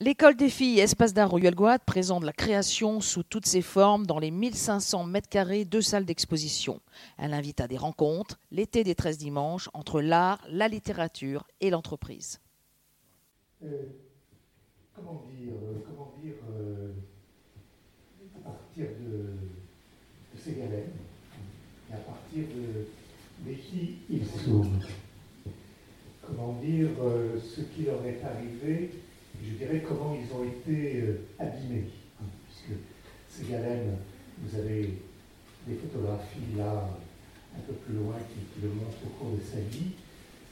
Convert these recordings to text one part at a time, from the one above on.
L'école des filles Espace d'art Royal Guad présente la création sous toutes ses formes dans les 1500 mètres carrés de salles d'exposition. Elle invite à des rencontres, l'été des 13 dimanches, entre l'art, la littérature et l'entreprise. Euh, comment dire, euh, comment dire euh, à partir de, ces galères et à partir de, qui ils sont, comment dire ce qui leur est arrivé je dirais comment ils ont été euh, abîmés. Hein, puisque ces galènes, vous avez des photographies là, un peu plus loin, qui, le montrent au cours de sa vie.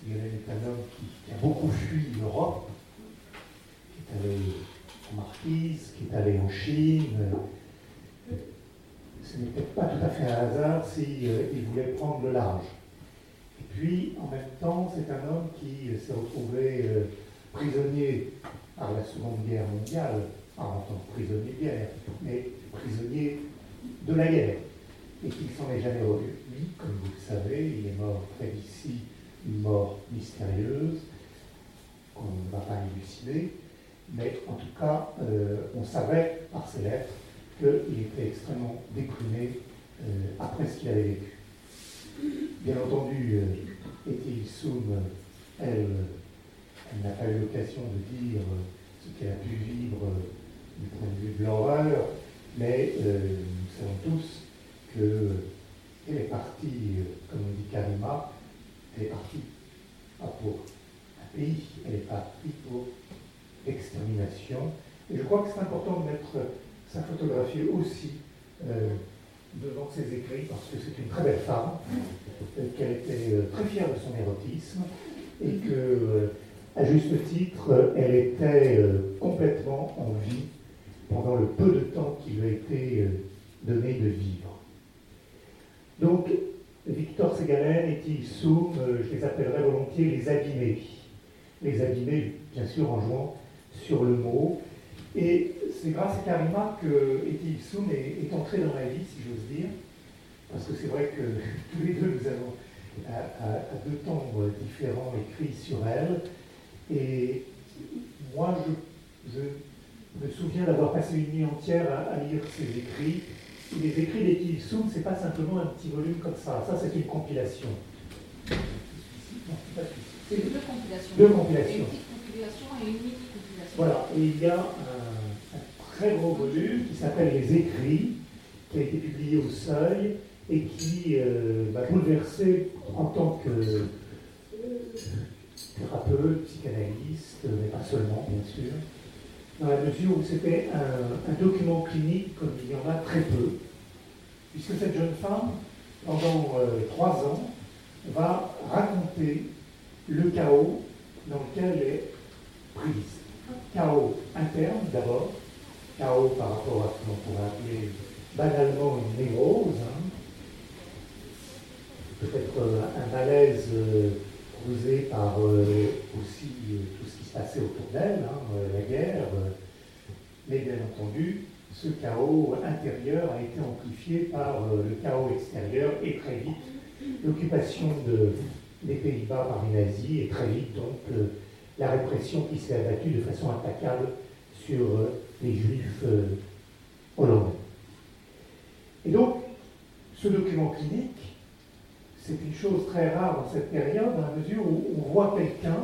Ségalène est un homme qui, a beaucoup fui l'Europe, qui est allé en Marquise, qui est allé en Chine. Ce n'était pas tout à fait un hasard s'il euh, voulait prendre le large. Et puis, en même temps, c'est un homme qui s'est retrouvé euh, prisonnier par la Seconde Guerre mondiale, pas en tant que prisonnier de guerre, mais prisonnier de la guerre, et qu'il s'en est jamais revu. Lui, comme vous le savez, il est mort près d'ici, une mort mystérieuse, qu'on ne va pas élucider, mais en tout cas, euh, on savait par ses lettres qu'il était extrêmement déprimé euh, après ce qu'il avait vécu. Bien entendu, euh, Ethel Soum, elle, elle n'a pas eu l'occasion de dire euh, ce qu'elle a pu vivre euh, du point de vue de l'horreur, mais euh, nous savons tous qu'elle est partie, comme on dit Karima, elle est partie pas pour un pays, elle est partie pour l'extermination. Et je crois que c'est important de mettre sa photographie aussi devant ses écrits, parce que c'est une très belle femme, qu'elle était très fière de son érotisme, et que à juste titre, elle était euh, complètement en vie pendant le peu de temps qui lui a été euh, donné de vivre. Donc, Victor Ségalen et Soum, euh, je les appellerais volontiers les abîmés. Les abîmés, bien sûr, en jouant sur le mot. Et c'est grâce à Karima que Eti Soum est, entré dans ma vie, si j'ose dire. Parce que c'est vrai que tous les deux, nous avons, à deux temps différents, écrit sur elle. Et moi, je, me souviens d'avoir passé une nuit entière à, lire ses écrits. les écrits d'Etil Soum, ce n'est pas simplement un petit volume comme ça. Ça, c'est une compilation. C'est deux compilations. Deux compilations. Une petite compilation et une mini-compilation. Voilà. Et il y a un, très gros volume qui s'appelle Les Écrits, qui a été publié au Seuil et qui euh, m'a bouleversé en tant que thérapeute, psychanalyste, mais pas seulement, bien sûr, dans la mesure où c'était un, document clinique comme il y en a très peu, puisque cette jeune femme, pendant euh, trois ans, va raconter le chaos dans lequel elle est prise. Chaos interne d'abord, chaos par rapport à ce qu'on pourrait appeler banalement une névrose, hein. peut-être euh, un malaise euh, causé par euh, aussi euh, tout ce qui se passait autour d'elle, hein, euh, la guerre. mais bien entendu, ce chaos intérieur a été amplifié par le chaos extérieur et très vite l'occupation de, des Pays-Bas par les nazis et très vite donc la répression qui s'est abattue de façon implacable sur les juifs hollandais. Et donc, ce document clinique c'est une chose très rare dans cette période, dans la mesure où on voit quelqu'un,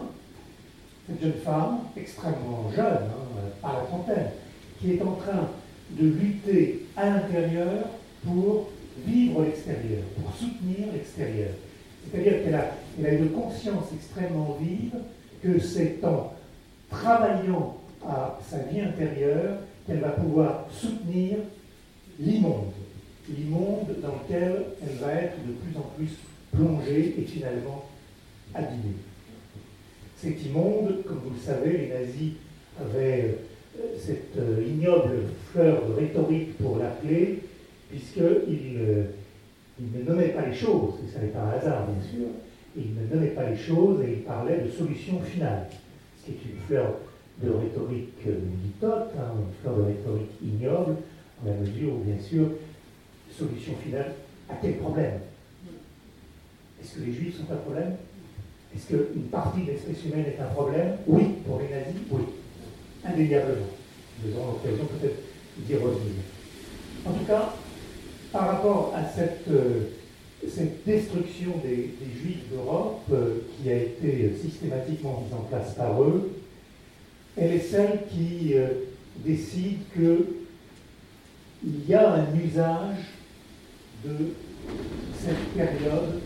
cette jeune femme, extrêmement jeune, hein, à la trentaine, qui est en train de lutter à l'intérieur pour vivre l'extérieur, pour soutenir l'extérieur. C'est-à-dire qu'elle a, a une conscience extrêmement vive que c'est en travaillant à sa vie intérieure qu'elle va pouvoir soutenir l'immonde, l'immonde dans lequel elle va être de plus en plus plongé et finalement abîmé. C'est immonde, comme vous le savez, les nazis avaient euh, cette euh, ignoble fleur de rhétorique pour l'appeler, puisqu'ils euh, ne nommaient pas les choses, et ça n'est pas un hasard bien sûr, ils ne nommaient pas les choses et ils parlaient de solution finale, ce qui est une fleur de rhétorique litote, hein, une fleur de rhétorique ignoble, en la mesure où bien sûr, solution finale à quel problème est-ce que les juifs sont un problème? Est-ce qu'une partie de l'espèce humaine est un problème? Oui, pour les nazis, oui. indéniablement. Nous aurons l'occasion peut-être d'y revenir. En tout cas, par rapport à cette, euh, destruction des, Juifs d'Europe euh, qui a été systématiquement mise en place par eux, elle est celle qui euh, décide qu'il y a un usage de cette période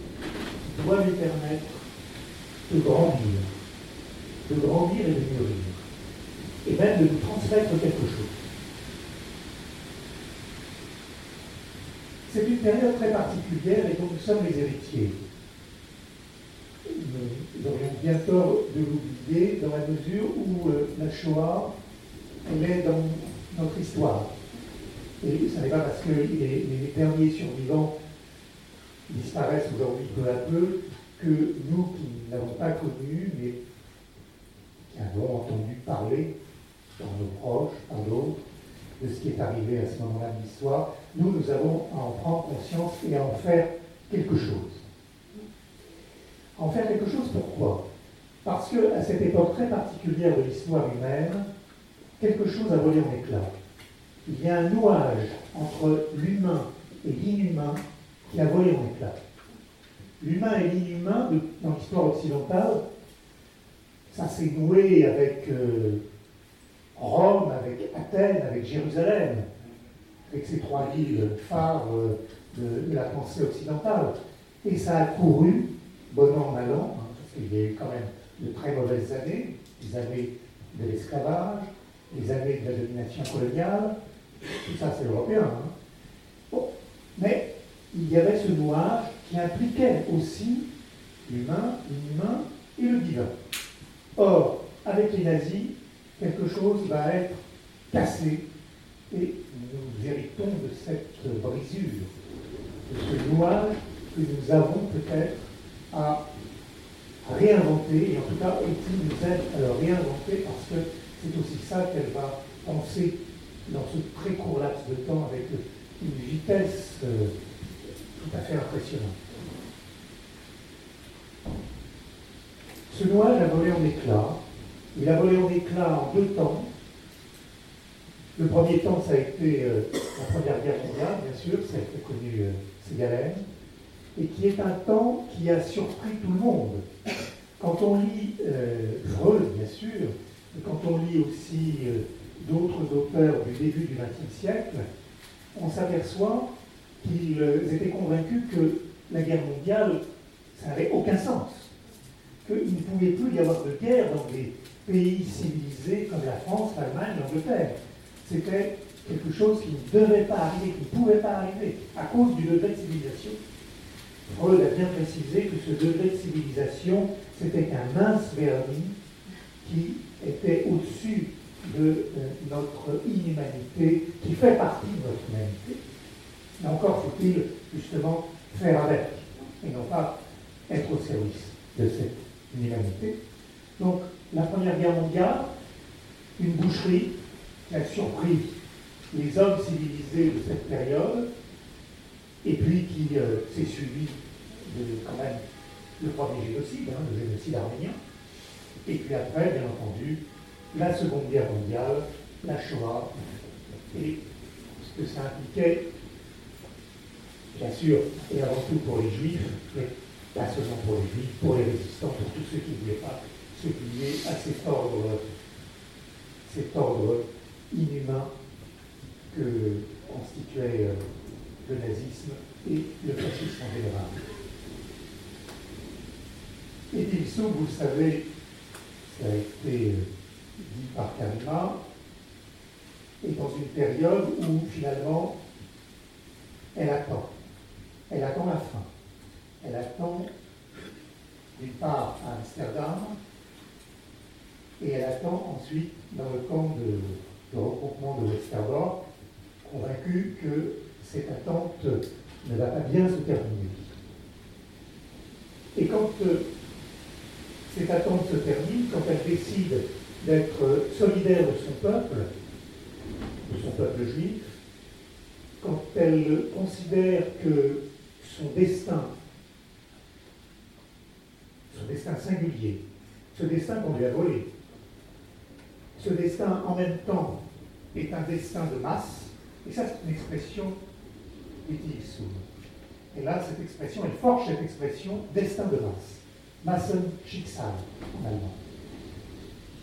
doit lui permettre de grandir, de grandir et de mûrir, et même de nous transmettre quelque chose. C'est une période très particulière et dont nous sommes les héritiers. Nous aurions bien tort de l'oublier dans la mesure où euh, la Shoah, elle est dans notre histoire. Et ce n'est pas parce que les, les derniers survivants disparaissent aujourd'hui peu à peu que nous qui n'avons pas connu, mais qui avons entendu parler dans nos proches, par d'autres, de ce qui est arrivé à ce moment-là de l'histoire, nous, nous avons à en prendre conscience et à en faire quelque chose. En faire quelque chose, pourquoi? Parce qu'à cette époque très particulière de l'histoire humaine, quelque chose a volé en éclat. Il y a un nouage entre l'humain et l'inhumain qui a volé en éclat. L'humain et l'inhumain, dans l'histoire occidentale, ça s'est noué avec euh, Rome, avec Athènes, avec Jérusalem, avec ces trois villes phares euh, de, la pensée occidentale. Et ça a couru, bon an, mal an, hein, parce qu'il y a eu quand même de très mauvaises années, les années de l'esclavage, les années de la domination coloniale, tout ça c'est européen. Hein. Bon. Mais il y avait ce noir qui impliquait aussi l'humain, l'inhumain et le divin. Or, avec les nazis, quelque chose va être cassé et nous héritons de cette brisure, de ce nuage que nous avons peut-être à réinventer, et en tout cas, il nous aide à le réinventer parce que c'est aussi ça qu'elle va penser dans ce très court laps de temps avec une vitesse euh, tout à fait impressionnante. Ce nuage a volé en éclats. Il a volé en éclats en deux temps. Le premier temps, ça a été euh, la Première Guerre mondiale, bien sûr, ça a été connu euh, Ségalène, et qui est un temps qui a surpris tout le monde. Quand on lit euh, Freud, bien sûr, et quand on lit aussi euh, d'autres auteurs du début du XXe siècle, on s'aperçoit qu'ils étaient convaincus que la guerre mondiale, ça n'avait aucun sens, qu'il ne pouvait plus y avoir de guerre dans des pays civilisés comme la France, l'Allemagne, l'Angleterre c'était quelque chose qui ne devait pas arriver, qui ne pouvait pas arriver, à cause du degré de civilisation. Freud a bien précisé que ce degré de civilisation, c'était un mince vernis qui était au-dessus de euh, notre inhumanité, qui fait partie de notre humanité. Mais encore faut-il justement faire avec, et non pas être au service de cette inhumanité. Donc, la Première Guerre mondiale, une boucherie, qui a surpris les hommes civilisés de cette période, et puis qui euh, s'est suivi de, quand même le premier génocide, hein, le génocide arménien, et puis après, bien entendu, la Seconde Guerre mondiale, la Shoah, et ce que ça impliquait, bien sûr, et avant tout pour les Juifs, mais pas seulement pour les Juifs, pour les résistants, pour tous ceux qui ne voulaient pas se plier à cet ordre, cet ordre inhumain que constituait euh, le nazisme et le fascisme en général. Et Tilso, vous le savez, ça a été euh, dit par Karima, est dans une période où finalement elle attend. Elle attend la fin. Elle attend d'une part à Amsterdam et elle attend ensuite dans le camp de regroupement de Westerbork, convaincu que cette attente ne va pas bien se terminer. Et quand euh, cette attente se termine, quand elle décide d'être solidaire de son peuple, de son peuple juif, quand elle considère que son destin, son destin singulier, ce destin qu'on lui a volé, ce destin en même temps est un destin de masse, et ça c'est une expression utilise Et là, cette expression, elle forge cette expression destin de masse. Massen Schicksal en allemand.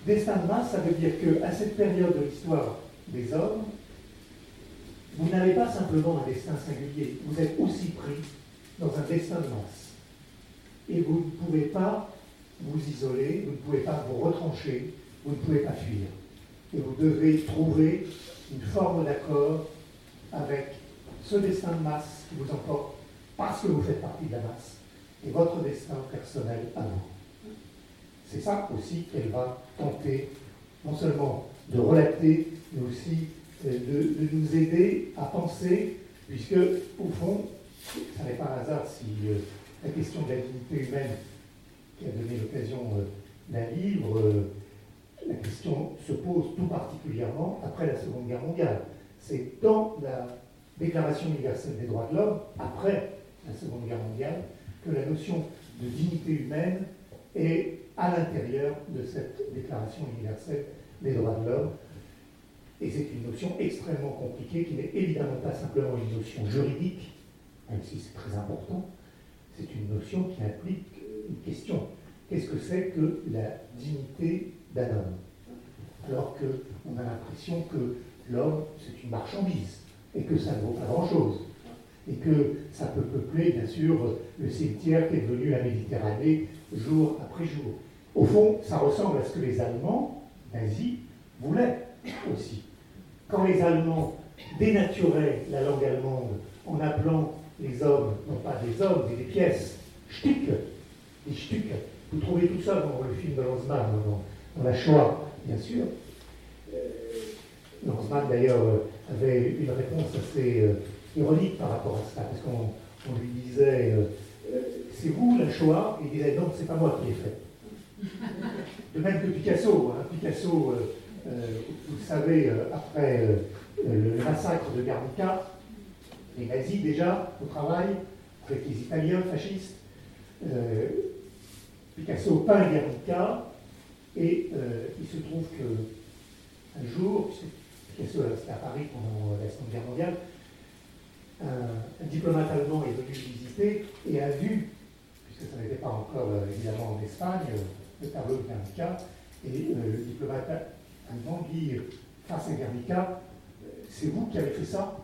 Destin de masse, ça veut dire qu'à cette période de l'histoire des hommes, vous n'avez pas simplement un destin singulier, vous êtes aussi pris dans un destin de masse. Et vous ne pouvez pas vous isoler, vous ne pouvez pas vous retrancher, vous ne pouvez pas fuir. Et vous devez trouver une forme d'accord avec ce destin de masse qui vous emporte parce que vous faites partie de la masse et votre destin personnel à vous. C'est ça aussi qu'elle va tenter non seulement de relater, mais aussi euh, de, nous aider à penser, puisque au fond, ça n'est pas un hasard si euh, la question de la dignité humaine qui a donné l'occasion euh, d'un livre, la question se pose tout particulièrement après la Seconde Guerre mondiale. C'est dans la Déclaration universelle des droits de l'homme, après la Seconde Guerre mondiale, que la notion de dignité humaine est à l'intérieur de cette Déclaration universelle des droits de l'homme. Et c'est une notion extrêmement compliquée qui n'est évidemment pas simplement une notion juridique, même si c'est très important, c'est une notion qui implique une question. Qu'est-ce que c'est que la dignité d'un homme? Alors qu'on a l'impression que l'homme, c'est une marchandise et que ça ne vaut pas grand-chose. Et que ça peut peupler, bien sûr, le cimetière qui est devenu la Méditerranée jour après jour. Au fond, ça ressemble à ce que les Allemands, nazis, voulaient aussi. Quand les Allemands dénaturaient la langue allemande en appelant les hommes, non pas des hommes, mais des pièces, Stück, des Stück, vous trouvez tout ça dans le film de Lanzmann, dans, la Shoah, bien sûr. Euh, Lanzmann, d'ailleurs, avait une réponse assez euh, ironique par rapport à ça, parce qu'on lui disait euh, euh, C'est vous la Shoah? Il disait Non, c'est pas moi qui l'ai fait. De même que Picasso. Hein. Picasso, vous le savez, après le massacre de Guernica, les nazis déjà au travail, avec les Italiens fascistes, Picasso peint Guernica et il se trouve que un jour, c'était à Paris pendant la Seconde Guerre mondiale, un, diplomate allemand est venu visiter et a vu, puisque ça n'était pas encore euh, évidemment en Espagne, euh, le tableau de Guernica, et euh, le diplomate allemand dit face à Guernica, c'est vous qui avez fait ça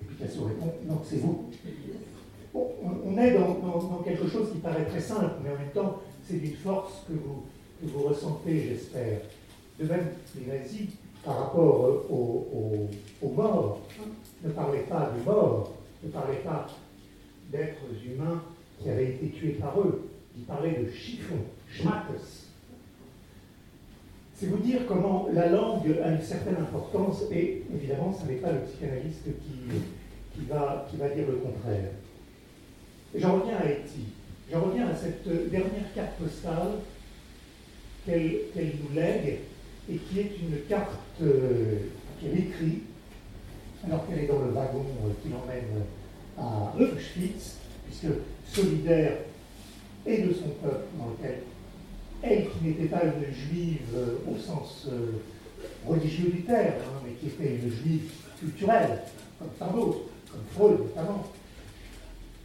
Et Picasso répond, non, c'est vous. on, est dans, quelque chose qui paraît très simple, mais en même temps, c'est d'une force que vous, que vous ressentez, j'espère. De même, les nazis par rapport euh, aux, morts, ne parlez pas de morts, ne parlez pas d'êtres humains qui avaient été tués par eux, il parlait de chiffons, schmattes. C'est vous dire comment la langue a une certaine importance, et évidemment, ce n'est pas le psychanalyste qui, va, dire le contraire. J'en reviens à Haïti. J'en reviens à cette dernière carte postale qu'elle nous lègue et qui est une carte euh, qu'elle écrit alors qu'elle est dans le wagon euh, qui l'emmène à Auschwitz, puisque solidaire et de son peuple dans lequel elle, qui n'était pas une juive euh, au sens religieux du terme, hein, mais qui était une juive culturelle, comme tant d'autres, comme Freud notamment,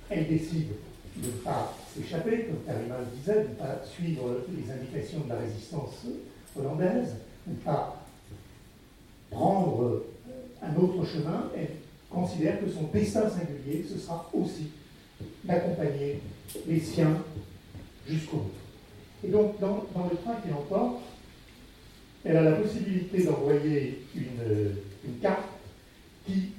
elle décide de ne pas s'échapper, comme Karima le disait, de ne pas suivre les indications de la résistance hollandaise, ne pas prendre un autre chemin, elle considère que son destin singulier, ce sera aussi d'accompagner les siens jusqu'au bout. Et donc, dans, le train qui l'emporte, elle a la possibilité d'envoyer une, une, carte qui,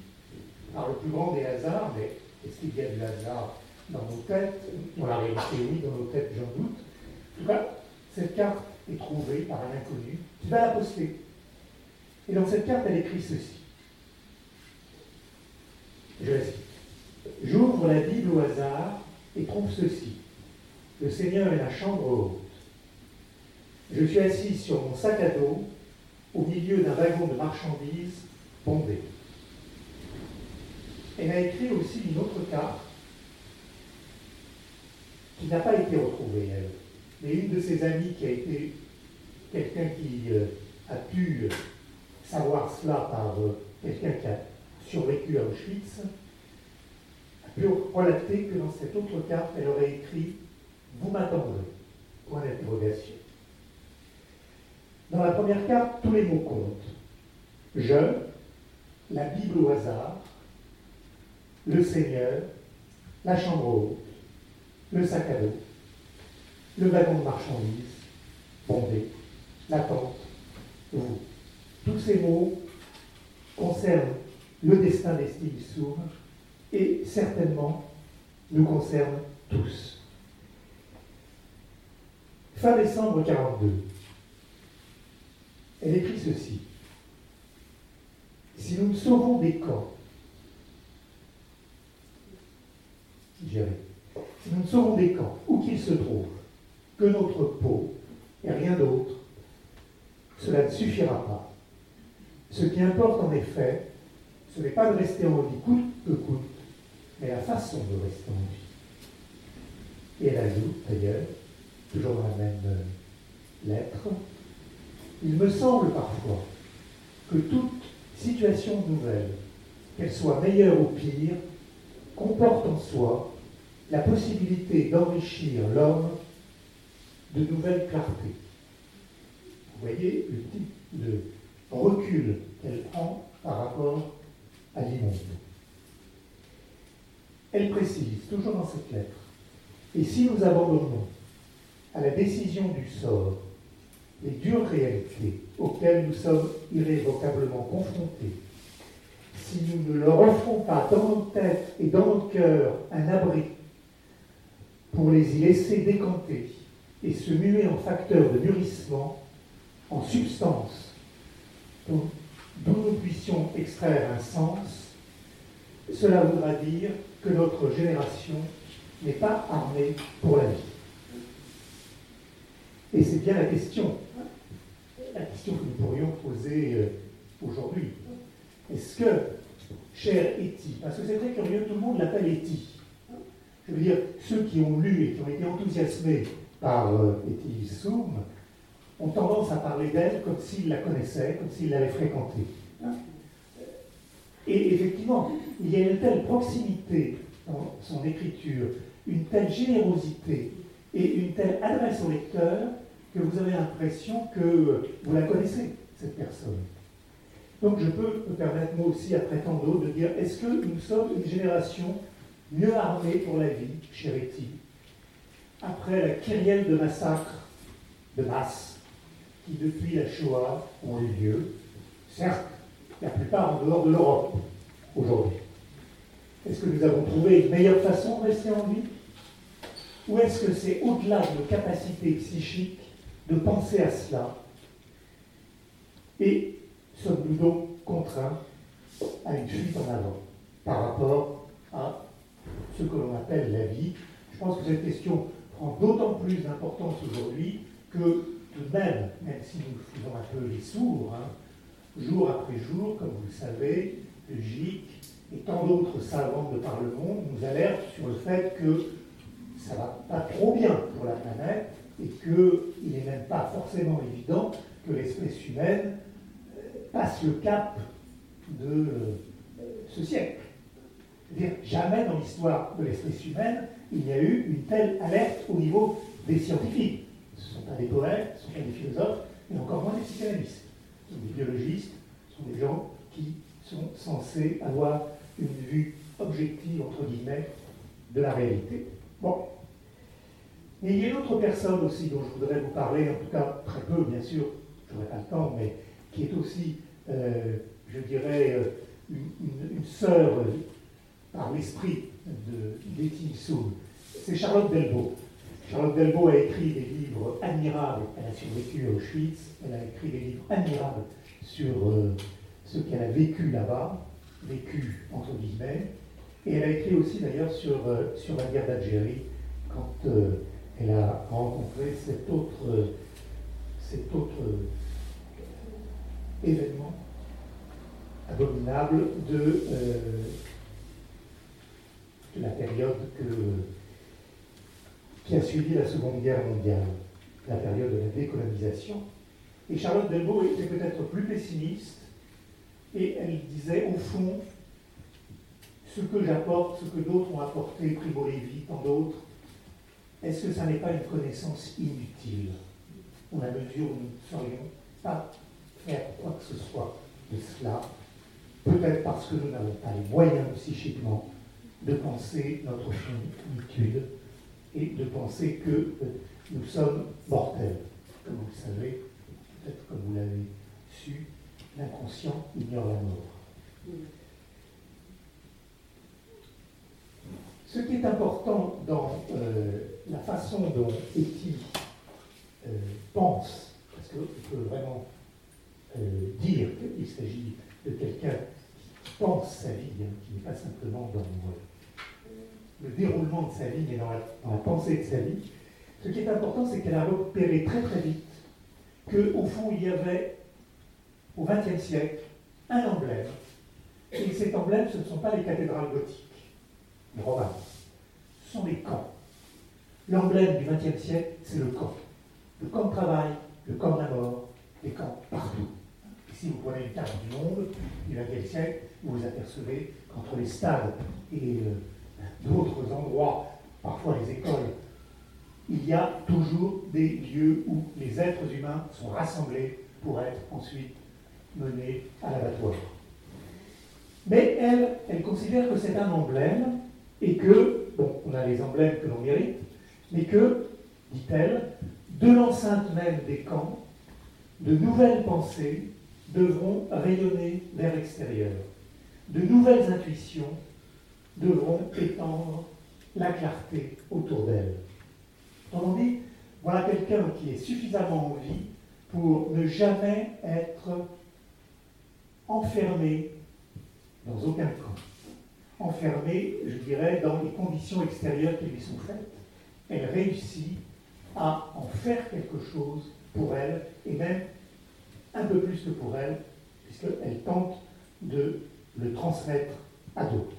par le plus grand des hasards, mais est-ce qu'il y a du hasard dans nos têtes Dans la réalité, oui, dans nos têtes, j'en doute. En tout cas, cette carte est trouvée par un inconnu qui va la poster. Et dans cette carte, elle écrit ceci. Je la cite. J'ouvre la Bible au hasard et trouve ceci. Le Seigneur est la chambre haute. Je suis assis sur mon sac à dos au milieu d'un wagon de marchandises bombé. Elle a écrit aussi une autre carte qui n'a pas été retrouvée, elle. Mais une de ses amies qui a été quelqu'un qui euh, a pu savoir cela par euh, quelqu'un qui a survécu à Auschwitz, a pu relater que dans cette autre carte, elle aurait écrit Vous m'attendrez Point d'interrogation. Dans la première carte, tous les mots comptent. Je, la Bible au hasard, le Seigneur, la chambre haute, le sac à dos, le wagon de marchandises, bondé, la tente, vous. Tous ces mots concernent le destin des styles sourds et certainement nous concernent tous. Fin décembre 42, elle écrit ceci. Si nous sauvons des camps, si nous sauvons des camps, où qu'ils se trouvent, que notre peau et rien d'autre, cela ne suffira pas. Ce qui importe en effet, ce n'est pas de rester en vie coûte que coûte, mais la façon de rester en vie. Et elle ajoute d'ailleurs, toujours dans la même euh, lettre, il me semble parfois que toute situation nouvelle, qu'elle soit meilleure ou pire, comporte en soi la possibilité d'enrichir l'homme de nouvelles clartés. Vous voyez le type de recul qu'elle prend par rapport à l'immonde. Elle précise, toujours dans cette lettre, et si nous abandonnons à la décision du sort les dures réalités auxquelles nous sommes irrévocablement confrontés, si nous ne leur offrons pas dans nos têtes et dans nos cœurs un abri pour les y laisser décanter et se muer en facteur de mûrissement, en substance, dont, nous puissions extraire un sens, cela voudra dire que notre génération n'est pas armée pour la vie. Et c'est bien la question, la question que nous pourrions poser euh, aujourd'hui. Est-ce que, cher Eti, parce que c'est très curieux, tout le monde l'appelle Eti. Je veux dire, ceux qui ont lu et qui ont été enthousiasmés par euh, Eti Soum ont tendance à parler d'elle comme s'ils la connaissaient, comme s'ils l'avaient fréquentée. Et effectivement, il y a une telle proximité dans son écriture, une telle générosité et une telle adresse au lecteur que vous avez l'impression que vous la connaissez, cette personne. Donc je peux me permettre moi aussi, après tant d'autres, de dire, est-ce que nous sommes une génération mieux armée pour la vie, Eti, après la kyrielle de massacres de masse qui, depuis la Shoah, ont eu lieu, certes, la plupart en dehors de l'Europe, aujourd'hui? Est-ce que nous avons trouvé une meilleure façon de rester en vie? Ou est-ce que c'est au-delà de nos capacités psychiques de penser à cela. Et sommes-nous donc contraints à une fuite en avant par rapport à ce que l'on appelle la vie? Je pense que cette question prend d'autant plus d'importance aujourd'hui que de même, même si nous faisons un peu les sourds, hein, jour après jour, comme vous le savez, le GIC et tant d'autres savants de par le monde nous alertent sur le fait que ça ne va pas trop bien pour la planète et qu'il n'est même pas forcément évident que l'espèce humaine euh, passe le cap de euh, ce siècle. C'est-à-dire, jamais dans l'histoire de l'espèce humaine, il y a eu une telle alerte au niveau des scientifiques. Ce ne sont pas des poètes, ce ne sont pas des philosophes, et encore moins des psychanalystes. Ce sont des biologistes, ce sont des gens qui sont censés avoir une vue objective, entre guillemets, de la réalité. Bon. Mais il y a une autre personne aussi dont je voudrais vous parler, en tout cas très peu, bien sûr, je n'aurai pas le temps, mais qui est aussi, euh, je dirais, euh, une, sœur euh, par l'esprit de Soum. C'est Charlotte Delbo. Charlotte Delbo a écrit des livres admirables. Elle a survécu à Auschwitz. Elle a écrit des livres admirables sur ce qu'elle a vécu là-bas, vécu entre guillemets. Et elle a écrit aussi d'ailleurs sur, sur la guerre d'Algérie quand elle a rencontré cet autre, événement abominable de, euh, la période qui a suivi la Seconde Guerre mondiale, la période de la décolonisation. Et Charlotte Delbo était peut-être plus pessimiste, et elle disait, au fond, ce que j'apporte, ce que d'autres ont apporté, Primo Levi, tant d'autres, est-ce que ça n'est pas une connaissance inutile On a mesure où nous ne saurions pas faire quoi que ce soit de cela, peut-être parce que nous n'avons pas les moyens psychiquement de penser notre finitude et de penser que euh, nous sommes mortels. Comme vous le savez, peut-être comme vous l'avez su, l'inconscient ignore la mort. Ce qui est important dans euh, la façon dont Etty euh, pense, parce qu'on peut vraiment dire qu'il s'agit de quelqu'un qui pense sa vie, hein, qui n'est pas simplement dans le déroulement de sa vie, mais dans la, pensée de sa vie, ce qui est important, c'est qu'elle a repéré très très vite qu'au fond, il y avait, au XXe siècle, un emblème. Et cet emblème, ce ne sont pas les cathédrales gothiques, romains, ce sont les camps. L'emblème du XXe siècle, c'est le camp. Le camp de travail, le camp de la mort, les camps partout. si vous prenez une carte du monde du XXe siècle, vous vous apercevez qu'entre les stades et euh, d'autres endroits, parfois les écoles, il y a toujours des lieux où les êtres humains sont rassemblés pour être ensuite menés à l'abattoir. Mais elle, elle considère que c'est un emblème et que, bon, on a les emblèmes que l'on mérite, mais que, dit-elle, de l'enceinte même des camps, de nouvelles pensées devront rayonner vers l'extérieur, de nouvelles intuitions devront étendre la clarté autour d'elle. Autrement dit, voilà quelqu'un qui est suffisamment en vie pour ne jamais être enfermé dans aucun camp. Enfermé, je dirais, dans les conditions extérieures qui lui sont faites. Elle réussit à en faire quelque chose pour elle, et même un peu plus que pour elle, puisqu'elle tente de le transmettre à d'autres.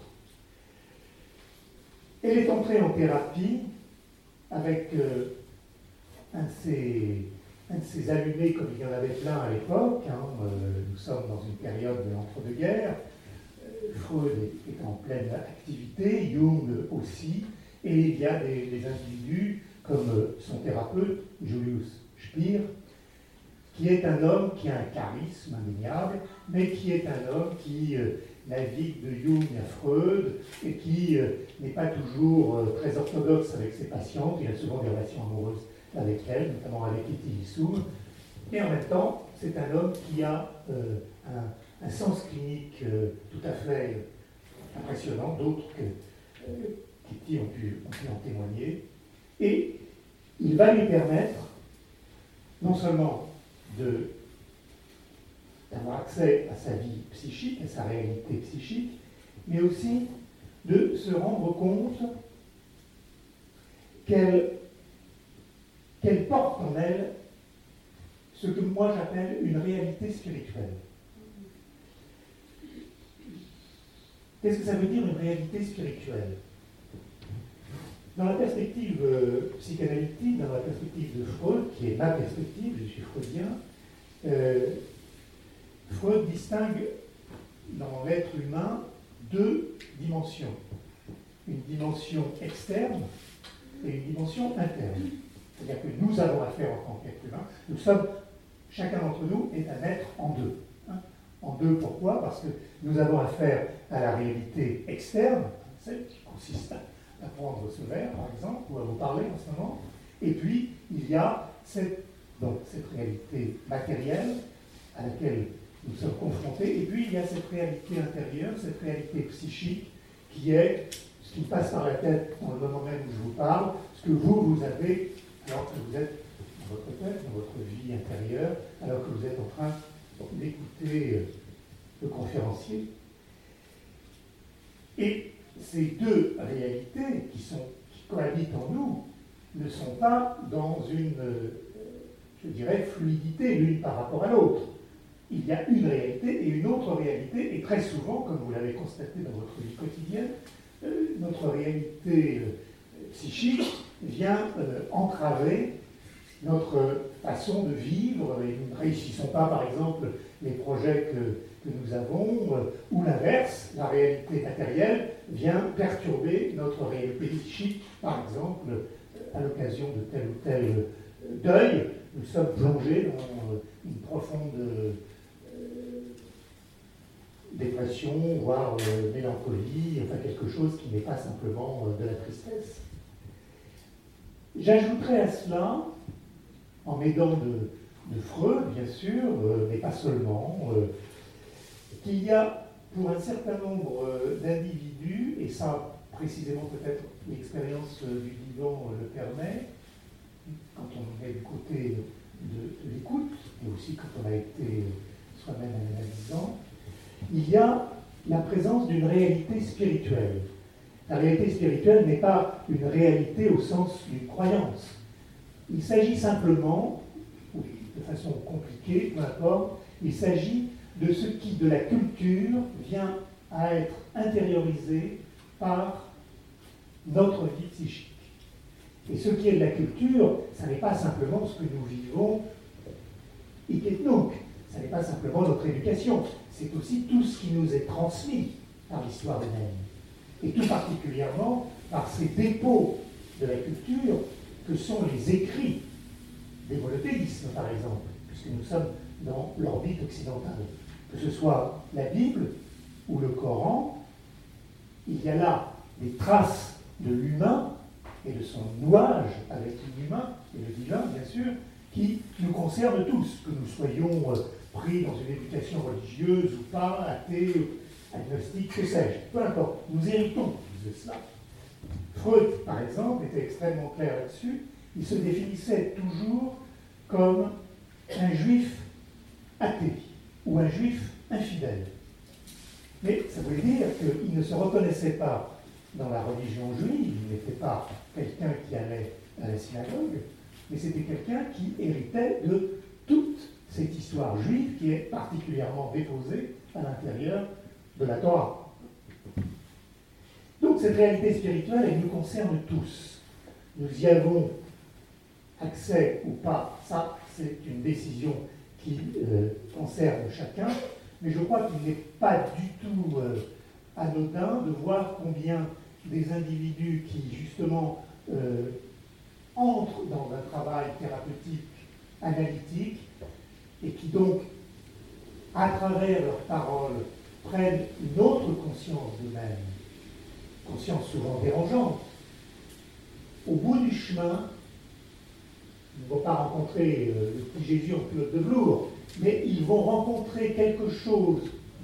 Elle est entrée en thérapie avec euh, un, de ces, allumés, comme il y en avait plein à l'époque. Hein, euh, nous sommes dans une période de l'entre-deux-guerres. Euh, Freud est, en pleine activité, Jung aussi, et il y a des, individus comme son thérapeute, Julius Spier, qui est un homme qui a un charisme indéniable, mais qui est un homme qui navigue de Jung à Freud et qui euh, n'est pas toujours euh, très orthodoxe avec ses patientes. Il a souvent des relations amoureuses avec elles, notamment avec Etty Lissoum. Et en même temps, c'est un homme qui a euh, un, sens clinique tout à fait impressionnant, d'autres que Kitty ont pu, en témoigner. Et il va lui permettre non seulement d'avoir accès à sa vie psychique, à sa réalité psychique, mais aussi de se rendre compte qu'elle porte en elle ce que moi j'appelle une réalité spirituelle. Qu'est-ce que ça veut dire une réalité spirituelle? Dans la perspective euh, psychanalytique, dans la perspective de Freud, qui est ma perspective, je suis freudien, euh, Freud distingue dans l'être humain deux dimensions. Une dimension externe et une dimension interne. C'est-à-dire que nous avons affaire en tant qu'être humain. Nous sommes, chacun d'entre nous est un être en deux. En deux, pourquoi? Parce que nous avons affaire à la réalité externe, celle qui consiste à, prendre ce verre, par exemple, ou à vous parler en ce moment. Et puis, il y a cette réalité matérielle à laquelle nous sommes confrontés. Et puis il y a cette réalité intérieure, cette réalité psychique qui est ce qui passe par la tête dans le moment même où je vous parle, ce que vous, vous avez alors que vous êtes dans votre tête, dans votre vie intérieure, alors que vous êtes en train d'écouter euh, le conférencier. Et ces deux réalités qui, sont, qui cohabitent en nous ne sont pas dans une, euh, je dirais, fluidité l'une par rapport à l'autre il y a une réalité et une autre réalité, et très souvent, comme vous l'avez constaté dans votre vie quotidienne, euh, notre réalité psychique vient entraver notre façon de vivre et nous ne réussissons pas, par exemple, les projets que, nous avons, euh, ou l'inverse, la réalité matérielle vient perturber notre réalité psychique, par exemple, à l'occasion de tel ou tel euh, deuil, nous sommes plongés dans une profonde dépression, voire mélancolie, enfin quelque chose qui n'est pas simplement de la tristesse. J'ajouterai à cela, en m'aidant de, Freud, bien sûr, euh, mais pas seulement, euh, qu'il y a pour un certain nombre euh, d'individus, et ça précisément peut-être l'expérience du vivant le permet, quand on est du côté de, l'écoute, et aussi quand on a été soi-même analysant, il y a la présence d'une réalité spirituelle. La réalité spirituelle n'est pas une réalité au sens d'une croyance. Il s'agit simplement, de façon compliquée, peu importe, il s'agit de ce qui, de la culture, vient à être intériorisé par notre vie psychique. Et ce qui est de la culture, ça n'est pas simplement ce que nous vivons, et donc, ça n'est pas simplement notre éducation, c'est aussi tout ce qui nous est transmis par l'histoire humaine. Et tout particulièrement par ces dépôts de la culture que sont les écrits des monothéismes, par exemple, puisque nous sommes dans l'orbite occidentale. Que ce soit la Bible ou le Coran, il y a là des traces de l'humain et de son nouage avec l'humain et le divin, bien sûr, qui nous concernent tous, que nous soyons euh, pris dans une éducation religieuse ou pas, athée, agnostique, que sais-je, peu importe, nous héritons de cela. Freud, par exemple, était extrêmement clair là-dessus. Il se définissait toujours comme un juif athée ou un juif infidèle. Mais ça voulait dire qu'il ne se reconnaissait pas dans la religion juive, il n'était pas quelqu'un qui allait à la synagogue, mais c'était quelqu'un qui héritait de toute cette histoire juive qui est particulièrement déposée à l'intérieur de la Torah. Donc cette réalité spirituelle, elle nous concerne tous. Nous y avons accès ou pas, ça c'est une décision qui euh, concerne chacun, mais je crois qu'il n'est pas du tout euh, anodin de voir combien des individus qui justement euh, entrent dans un travail thérapeutique, analytique, et qui donc, à travers leurs paroles, prennent une autre conscience d'eux-mêmes, conscience souvent dérangeante. Au bout du chemin, ils ne vont pas rencontrer euh, le petit Jésus en culotte de velours, mais ils vont rencontrer quelque chose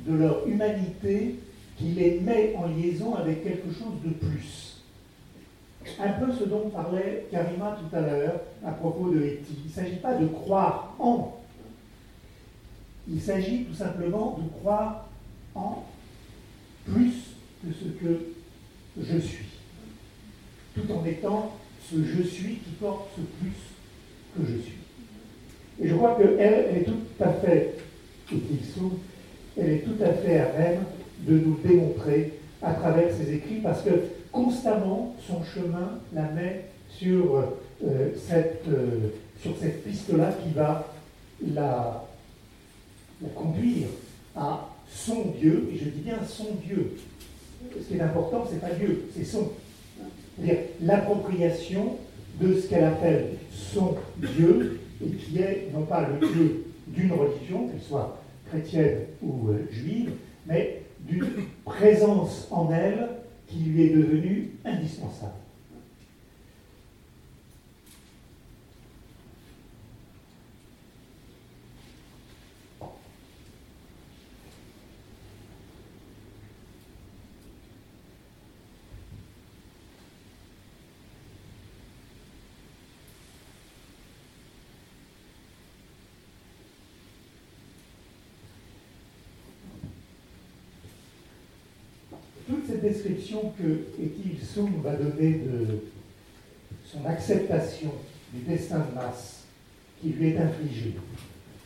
de leur humanité qui les met en liaison avec quelque chose de plus. Un peu ce dont parlait Karima tout à l'heure à propos de Eti. Il ne s'agit pas de croire en, il s'agit tout simplement de croire en plus que ce que je suis, tout en étant ce je suis qui porte ce plus que je suis. Et je crois qu'elle elle est tout à fait, elle est tout à fait à même de nous démontrer à travers ses écrits, parce que constamment, son chemin la met sur, euh, cette, euh, cette piste-là qui va la, la conduire à son Dieu, et je dis bien son Dieu. Ce qui est important, ce n'est pas Dieu, c'est son. C'est-à-dire l'appropriation de ce qu'elle appelle son Dieu, et qui est non pas le Dieu d'une religion, qu'elle soit chrétienne ou euh, juive, mais d'une présence en elle qui lui est devenue indispensable. Description que Etil Soum va donner de son acceptation du destin de masse qui lui est infligé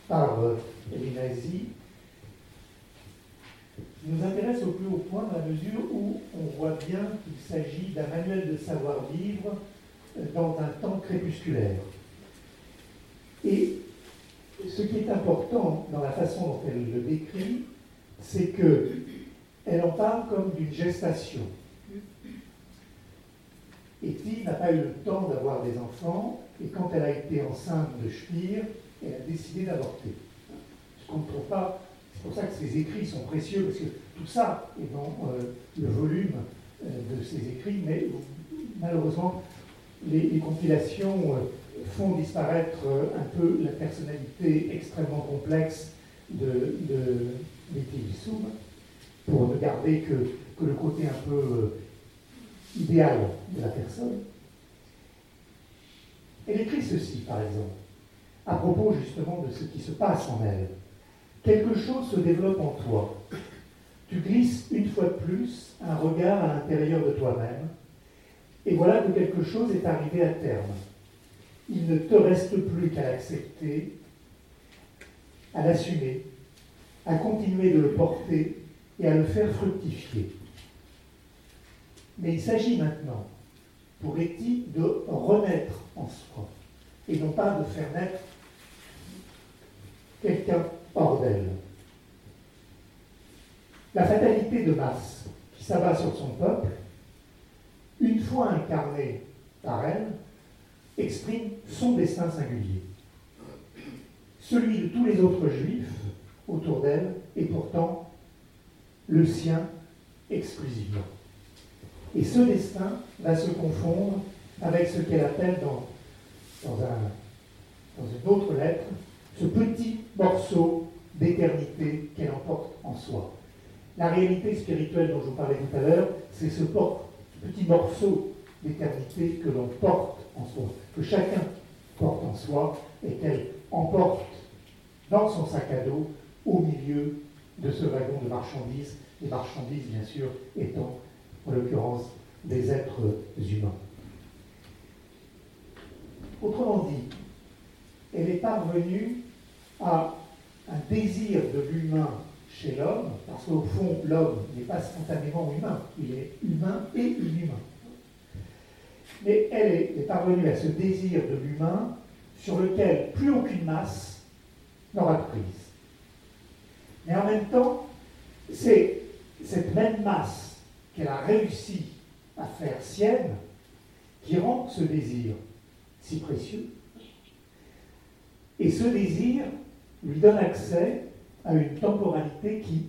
par euh, les nazis nous intéresse au plus haut point dans la mesure où on voit bien qu'il s'agit d'un manuel de savoir-vivre dans un temps crépusculaire. Et ce qui est important dans la façon dont elle le décrit, c'est que elle en parle comme d'une gestation. Etty n'a pas eu le temps d'avoir des enfants, et quand elle a été enceinte de Spire, elle a décidé d'avorter. Ce qu'on ne trouve pas, c'est pour ça que ses écrits sont précieux, parce que tout ça est dans euh, le volume euh, de ses écrits, mais malheureusement, les, compilations euh, font disparaître un peu la personnalité extrêmement complexe de, de pour ne garder que, le côté un peu idéal de la personne. Elle écrit ceci, par exemple, à propos justement de ce qui se passe en elle. Quelque chose se développe en toi. Tu glisses une fois de plus un regard à l'intérieur de toi-même, et voilà que quelque chose est arrivé à terme. Il ne te reste plus qu'à l'accepter, à l'assumer, à continuer de le porter et à le faire fructifier. Mais il s'agit maintenant, pour Etty, de renaître en soi, et non pas de faire naître quelqu'un hors d'elle. La fatalité de masse qui s'abat sur son peuple, une fois incarnée par elle, exprime son destin singulier. Celui de tous les autres juifs autour d'elle est pourtant le sien exclusivement. Et ce destin va se confondre avec ce qu'elle appelle dans, dans, dans une autre lettre ce petit morceau d'éternité qu'elle emporte en soi. La réalité spirituelle dont je vous parlais tout à l'heure, c'est ce, petit morceau d'éternité que l'on porte en soi, que chacun porte en soi et qu'elle emporte dans son sac à dos au milieu de ce wagon de marchandises, les marchandises bien sûr étant en l'occurrence des êtres humains. Autrement dit, elle est parvenue à un désir de l'humain chez l'homme, parce qu'au fond, l'homme n'est pas spontanément humain, il est humain et inhumain. Mais elle est, parvenue à ce désir de l'humain sur lequel plus aucune masse n'aura de prise. Mais en même temps, c'est cette même masse qu'elle a réussi à faire sienne qui rend ce désir si précieux. Et ce désir lui donne accès à une temporalité qui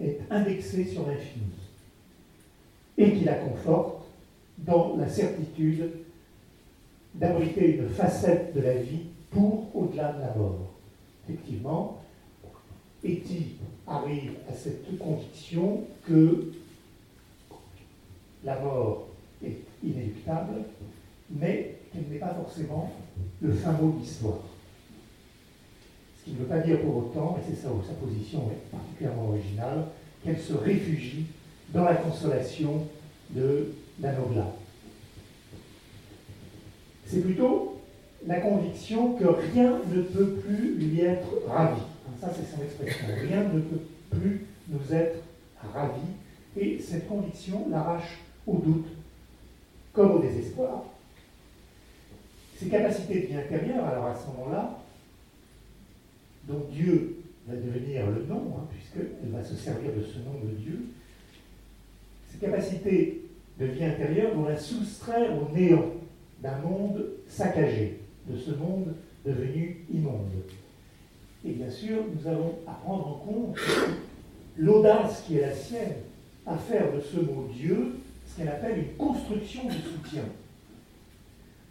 est indexée sur l'infini et qui la conforte dans la certitude d'abriter une facette de la vie pour au-delà de la mort. Effectivement, Etty arrive à cette conviction que la mort est inéluctable, mais qu'elle n'est pas forcément le fin mot de l'histoire. Ce qui ne veut pas dire pour autant, et c'est ça où sa position est particulièrement originale, qu'elle se réfugie dans la consolation de la Nobla. C'est plutôt la conviction que rien ne peut plus lui être ravi. Ça, c'est son expression. Rien ne peut plus nous être ravi. Et cette conviction l'arrache au doute, comme au désespoir. Ses capacités de vie intérieure, alors à ce moment-là, dont Dieu va devenir le nom, hein, puisqu'elle va se servir de ce nom de Dieu, ces capacités de vie intérieure vont la soustraire au néant d'un monde saccagé, de ce monde devenu immonde. Et bien sûr, nous allons à prendre en compte l'audace qui est la sienne à faire de ce mot Dieu ce qu'elle appelle une construction de soutien,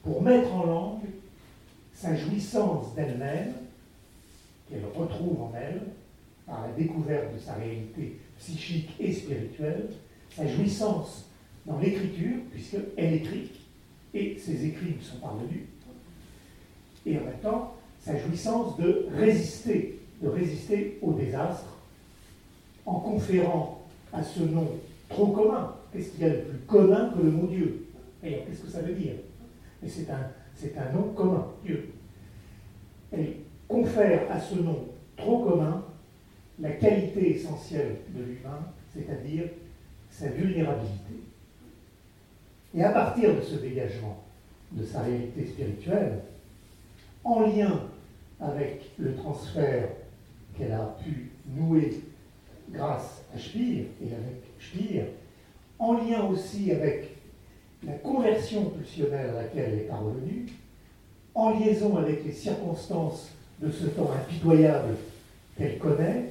pour mettre en langue sa jouissance d'elle-même qu'elle retrouve en elle, par la découverte de sa réalité psychique et spirituelle, sa jouissance dans l'écriture, puisqu'elle écrit, et ses écrits nous sont parvenus, et en même temps, sa jouissance de résister, de résister au désastre, en conférant à ce nom trop commun, qu'est-ce qu'il y a de plus commun que le mot Dieu? Et qu'est-ce que ça veut dire? Mais c'est un, c'est un nom commun, Dieu. Confère à ce nom trop commun la qualité essentielle de l'humain, c'est-à-dire sa vulnérabilité. Et à partir de ce dégagement de sa réalité spirituelle, en lien avec le transfert qu'elle a pu nouer grâce à Spire et avec Spire, en lien aussi avec la conversion pulsionnelle à laquelle elle est parvenue, en liaison avec les circonstances de ce temps impitoyable qu'elle connaît,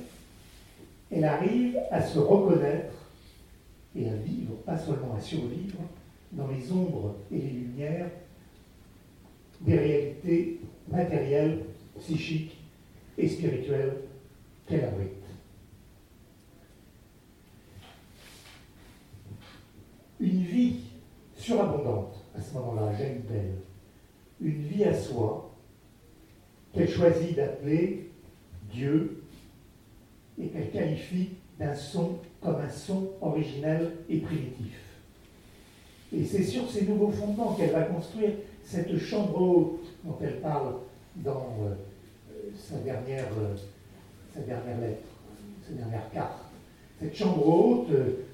elle arrive à se reconnaître et à vivre, pas seulement à survivre, dans les ombres et les lumières des réalités matérielles, psychiques et spirituelles qu'elle abrite. Une vie surabondante à ce moment-là, j'aime belle, une vie à soi qu'elle choisit d'appeler Dieu et qu'elle qualifie d'un son comme un son originel et primitif. Et c'est sur ces nouveaux fondements qu'elle va construire cette chambre haute dont elle parle dans euh, sa, dernière, euh, sa dernière lettre, sa dernière carte. Cette chambre haute, euh,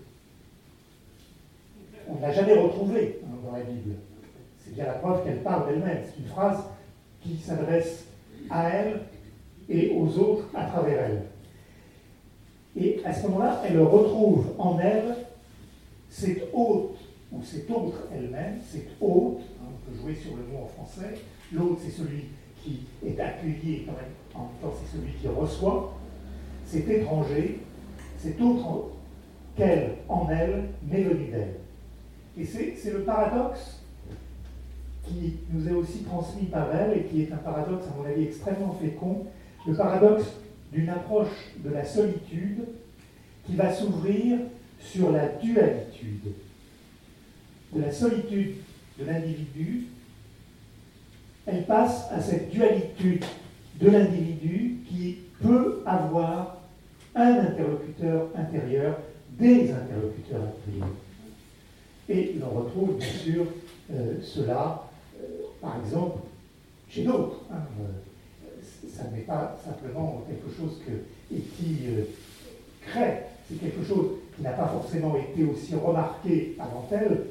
on ne l'a jamais retrouvée hein, dans la Bible. C'est bien la preuve qu'elle parle d'elle-même. C'est une phrase qui s'adresse à elle et aux autres à travers elle. Et à ce moment-là, elle retrouve en elle cette haute, ou cette autre elle-même, cette haute, hein, on peut jouer sur le mot en français, l'autre c'est celui qui est accueilli en même temps c'est celui qui reçoit, cet étranger, cet autre qu'elle en elle m'est venu d'elle. Et c'est le paradoxe qui nous est aussi transmis par elle et qui est un paradoxe, à mon avis, extrêmement fécond, le paradoxe d'une approche de la solitude qui va s'ouvrir sur la dualité De la solitude de l'individu, elle passe à cette dualité de l'individu qui peut avoir un interlocuteur intérieur, des interlocuteurs intérieurs. Et l'on retrouve bien sûr euh, cela, euh, par exemple, chez d'autres. Hein, euh, ça n'est pas simplement quelque chose que, qui crée, c'est quelque chose qui n'a pas forcément été aussi remarqué avant elle,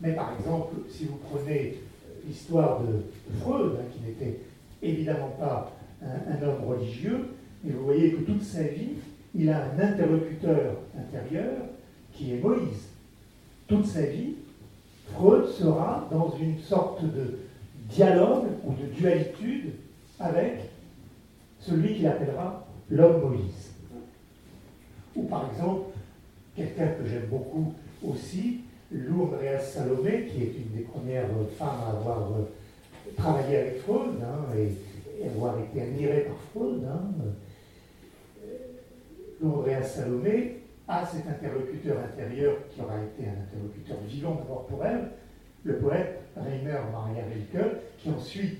mais par exemple, si vous prenez l'histoire de Freud, hein, qui n'était évidemment pas un, homme religieux, mais vous voyez que toute sa vie, il a un interlocuteur intérieur qui est Moïse. Toute sa vie, Freud sera dans une sorte de dialogue ou de dualité avec celui qu'il appellera l'homme Moïse. Ou par exemple, quelqu'un que j'aime beaucoup aussi, Lou Andreas Salomé, qui est une des premières femmes à avoir euh, travaillé avec Freud hein, et, avoir été admirée par Freud. Hein. Lou Andreas Salomé à cet interlocuteur intérieur qui aura été un interlocuteur vivant d'abord pour elle, le poète Rainer Maria Rilke, qui ensuite,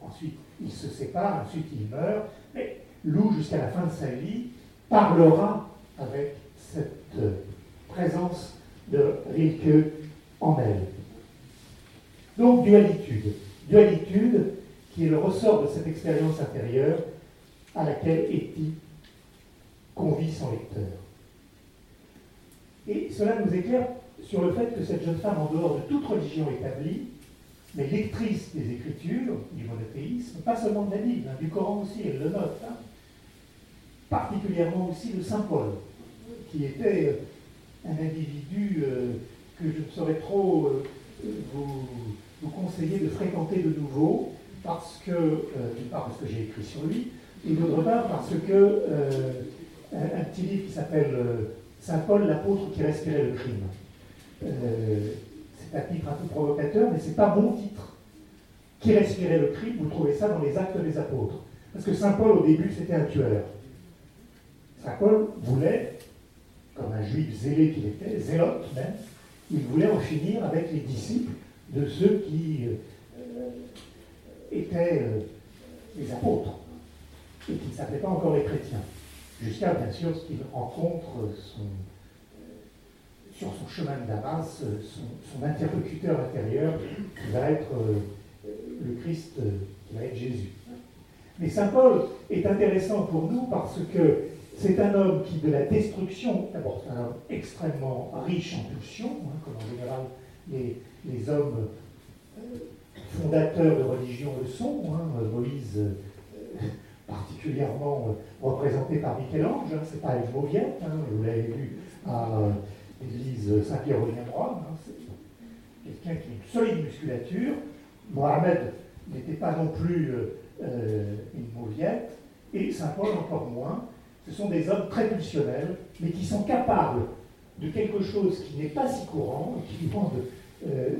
ensuite il se sépare, ensuite il meurt, mais Lou, jusqu'à la fin de sa vie, parlera avec cette euh, présence de Rilke en elle. Donc dualitude. Dualitude qui est le ressort de cette expérience intérieure à laquelle Eti convie son lecteur. Et cela nous éclaire sur le fait que cette jeune femme, en dehors de toute religion établie, mais lectrice des Écritures, du monothéisme, pas seulement de la Bible, hein, du Coran aussi, elle le note, hein, particulièrement aussi de Saint Paul, qui était euh, un individu euh, que je ne saurais trop euh, vous, conseiller de fréquenter de nouveau, parce que, d'une part parce que j'ai écrit sur lui, et d'autre part parce que un, petit livre qui s'appelle Saint Paul, l'apôtre qui respirait le crime. Euh, c'est un titre un peu provocateur, mais ce n'est pas mon titre. Qui respirait le crime, vous trouvez ça dans les actes des apôtres. Parce que Saint Paul, au début, c'était un tueur. Saint Paul voulait, comme un juif zélé qu'il était, zélote même, il voulait en finir avec les disciples de ceux qui euh, étaient euh, les apôtres et qui ne s'appelaient pas encore les chrétiens jusqu'à bien sûr ce qu'il rencontre son, sur son chemin de son, interlocuteur intérieur qui va être euh, le Christ, euh, qui va être Jésus. Mais Saint Paul est intéressant pour nous parce que c'est un homme qui, de la destruction, d'abord c'est un homme extrêmement riche en pulsions, hein, comme en général les, hommes euh, fondateurs de religion le sont. Hein, Moïse particulièrement représenté par Michel-Ange. Hein, c'est pas une mauviette, hein, vous l'avez vu à l'église Saint-Pierre-William-Rome. Hein, c'est quelqu'un qui a une solide musculature. Mohamed n'était pas non plus une mauviette, et Saint Paul encore moins. Ce sont des hommes très pulsionnels, mais qui sont capables de quelque chose qui n'est pas si courant, qui demande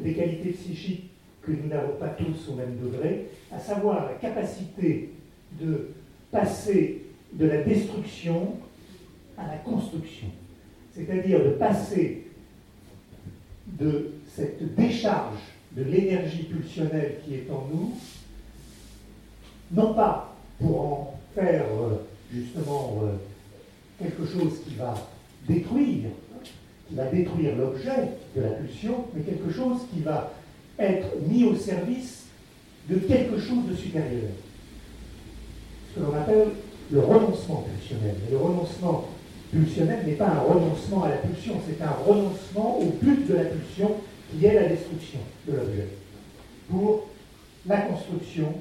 des qualités psychiques que nous n'avons pas tous au même degré, à savoir la capacité de passer de la destruction à la construction. C'est-à-dire de passer de cette décharge de l'énergie pulsionnelle qui est en nous, non pas pour en faire euh, justement euh, quelque chose qui va détruire, qui va détruire l'objet de la pulsion, mais quelque chose qui va être mis au service de quelque chose de supérieur. Ce que l'on appelle le renoncement pulsionnel. Mais le renoncement pulsionnel n'est pas un renoncement à la pulsion, c'est un renoncement au but de la pulsion qui est la destruction de l'objet. Pour la construction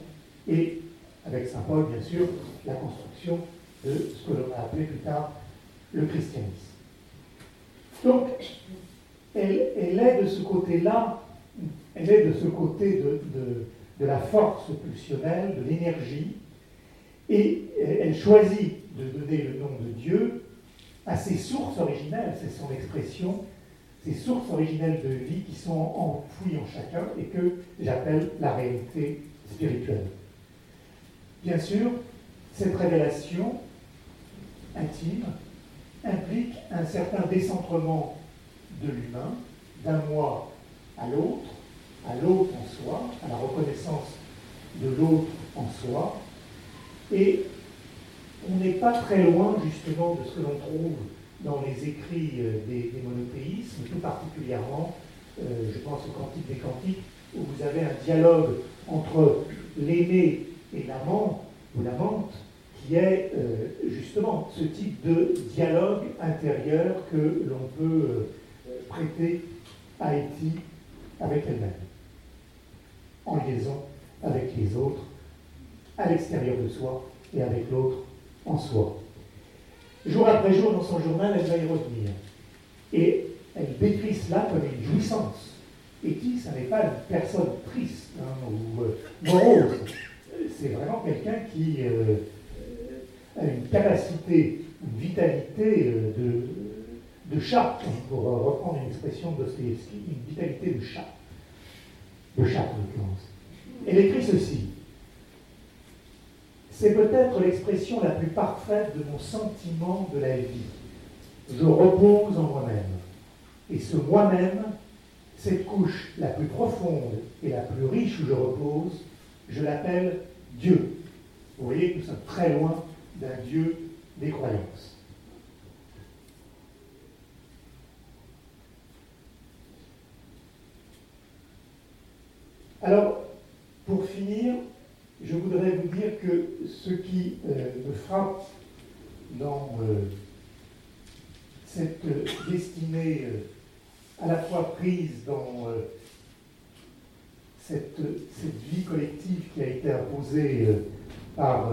et, avec Saint Paul bien sûr, la construction de ce que l'on a appelé plus tard le christianisme. Donc, elle, est de ce côté-là elle est de ce côté de, la force pulsionnelle, de l'énergie, et elle choisit de donner le nom de Dieu à ses sources originelles, c'est son expression, ces sources originelles de vie qui sont enfouies en chacun et que j'appelle la réalité spirituelle. Bien sûr, cette révélation intime implique un certain décentrement de l'humain, d'un moi à l'autre, à l'autre en soi, à la reconnaissance de l'autre en soi. Et on n'est pas très loin justement de ce que l'on trouve dans les écrits euh, des, monothéismes, tout particulièrement, euh, je pense au Cantique des Cantiques, où vous avez un dialogue entre l'aimé et l'amant, ou l'amante, qui est euh, justement ce type de dialogue intérieur que l'on peut prêter à Haïti avec elle-même en liaison avec les autres, à l'extérieur de soi et avec l'autre en soi. Jour après jour, dans son journal, elle va y revenir. Et elle décrit cela comme une jouissance. Et qui, ça n'est pas une personne triste hein, ou euh, morose. C'est vraiment quelqu'un qui euh, une capacité, une vitalité euh, de, chat, pour reprendre une expression de Dostoevsky, une vitalité de chat de chaque Elle écrit ceci. C'est peut-être l'expression la plus parfaite de mon sentiment de la vie. Je repose en moi-même. Et ce moi-même, cette couche la plus profonde et la plus riche où je repose, je l'appelle Dieu. Vous voyez nous sommes très loin d'un Dieu des croyances. Alors, pour finir, je voudrais vous dire que ce qui euh, me frappe dans euh, cette destinée euh, à la fois prise dans cette, vie collective qui a été imposée par,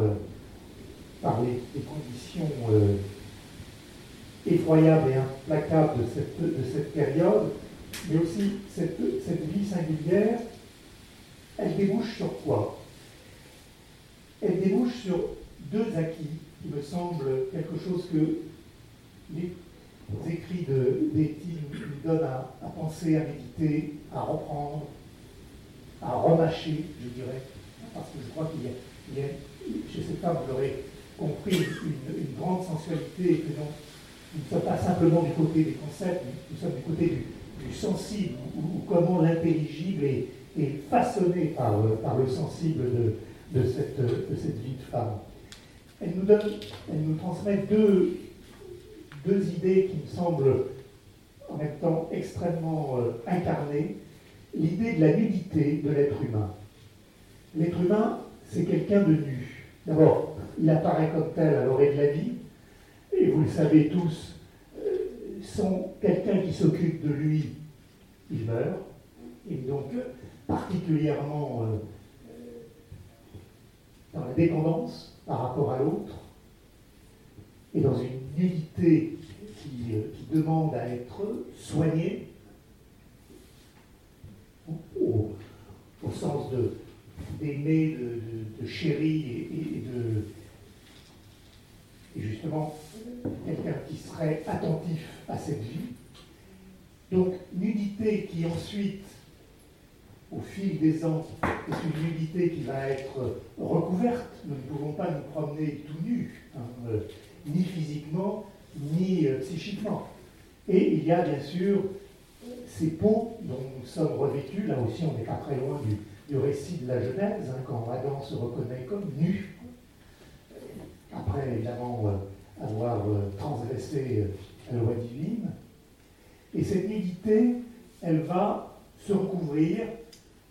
par les, conditions effroyables et implacables de cette, de cette période, mais aussi cette, vie singulière elle débouche sur quoi? Elle débouche sur deux acquis qui me semblent quelque chose que les écrits de nous donnent à, penser, à méditer, à reprendre, à remâcher, je dirais, parce que je crois qu'il y, a, je ne sais pas, vous l'aurez compris, une, grande sensualité et que nous ne sommes pas simplement du côté des concepts, nous sommes du côté du, sensible, ou, comment l'intelligible est, et façonnée par, le sensible de, cette, vie de femme. Elle nous, donne, elle nous transmet deux, deux idées qui me semblent en même temps extrêmement euh, incarnées. L'idée de la nudité de l'être humain. L'être humain, c'est quelqu'un de nu. D'abord, il apparaît comme tel à l'orée de la vie, et vous le savez tous, euh, sans quelqu'un qui s'occupe de lui, il meurt. Et donc, particulièrement euh, dans la dépendance par rapport à l'autre, et dans une nudité qui, euh, demande à être soignée, au, sens d'aimer, de, de, de et, de quelqu'un qui serait attentif à cette vie. Donc nudité qui ensuite, au fil des ans, est une nudité qui va être recouverte. Nous ne pouvons pas nous promener tout nus, hein, euh, ni physiquement, ni euh, psychiquement. Et il y a bien sûr ces peaux dont nous sommes revêtus. Là aussi, on n'est pas très loin du, du récit de la Genèse, hein, quand Adam se reconnaît comme nu après évidemment euh, avoir euh, transgressé euh, la loi divine. Et cette nudité, elle va se recouvrir,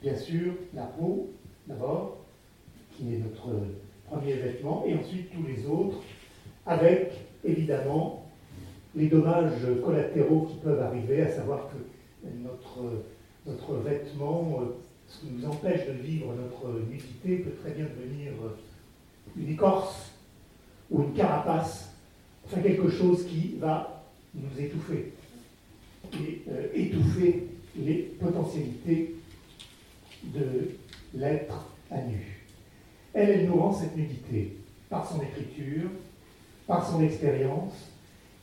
bien sûr, la peau d'abord, qui est notre premier vêtement, et ensuite tous les autres, avec évidemment les dommages collatéraux qui peuvent arriver, à savoir que notre, notre vêtement, ce qui nous empêche de vivre notre nudité, peut très bien devenir une écorce ou une carapace, enfin quelque chose qui va nous étouffer et euh, étouffer les potentialités de l'être à nu. Elle, elle nous rend cette nudité par son écriture, par son expérience,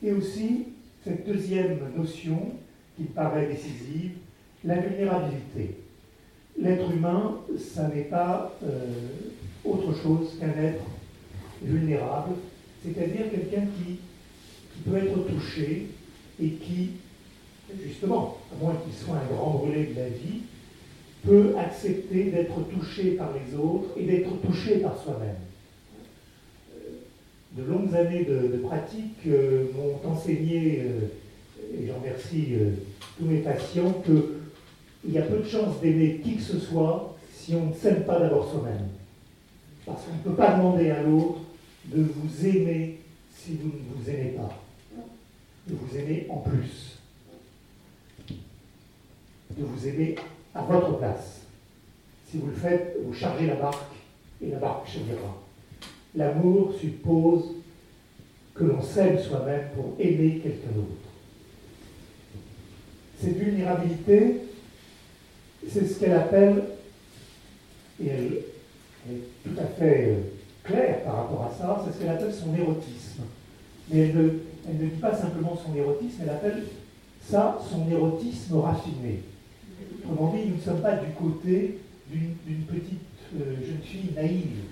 et aussi cette deuxième notion qui paraît décisive, la vulnérabilité. L'être humain, ça n'est pas euh, autre chose qu'un être vulnérable, c'est-à-dire quelqu'un qui, peut être touché et qui, justement, à moins qu'il soit un grand brûlé de la vie, peut accepter d'être touché par les autres et d'être touché par soi-même. De longues années de, pratique euh, m'ont enseigné, euh, et j'en remercie euh, tous mes patients, qu'il y a peu de chances d'aimer qui que ce soit si on ne s'aime pas d'abord soi-même. Parce qu'on ne peut pas demander à l'autre de vous aimer si vous ne vous aimez pas, de vous aimer en plus, de vous aimer à votre place. Si vous le faites, vous chargez la barque et la barque chevillera. L'amour suppose que l'on s'aime soi-même pour aimer quelqu'un d'autre. Cette vulnérabilité, c'est ce qu'elle appelle, et elle, elle est tout à fait euh, par rapport à ça, c'est ce qu'elle appelle son érotisme. Mais elle ne, dit pas simplement son érotisme, elle appelle ça son érotisme raffiné. Autrement dit, nous ne sommes pas du côté d'une petite euh, jeune fille naïve.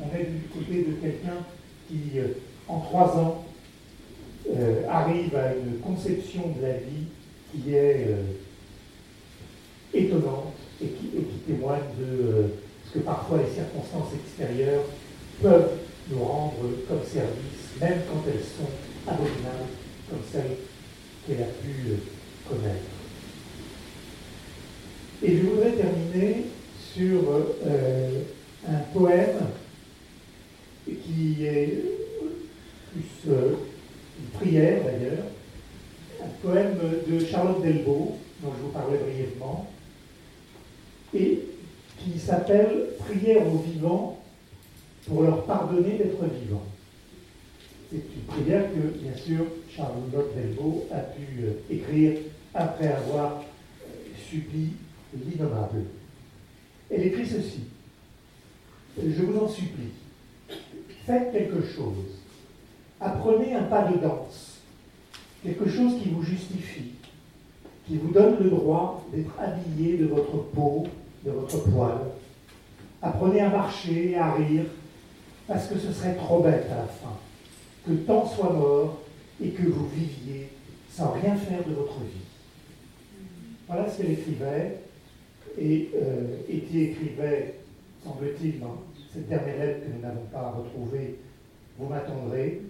On est du côté de quelqu'un qui, euh, en trois ans, euh, arrive à une conception de la vie qui est étonnante et qui, témoigne de ce que parfois les circonstances extérieures peuvent nous rendre comme service, même quand elles sont abominables, comme celles qu'elle a pu connaître. Et je voudrais terminer sur euh, un poème qui est plus euh, une prière d'ailleurs, un poème de Charlotte Delbo, dont je vous parlais brièvement, et qui s'appelle Prière aux vivants pour leur pardonner d'être vivants. C'est une prière que, bien sûr, Charlotte Delbo a pu euh, écrire après avoir euh, subi l'innommable. Elle écrit ceci. Je vous en supplie, faites quelque chose. Apprenez un pas de danse, quelque chose qui vous justifie, qui vous donne le droit d'être habillé de votre peau, de votre poil. Apprenez à marcher, à rire, parce que ce serait trop bête à la fin, que tant soit mort et que vous viviez sans rien faire de votre vie. Voilà ce qu'elle écrivait, et, euh, qui écrivait, semble-t-il, dans cette dernière lettre que nous n'avons pas retrouvée, vous m'attendrez.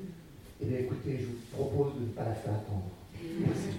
Eh bien écoutez, je vous propose de ne pas la faire attendre. Merci.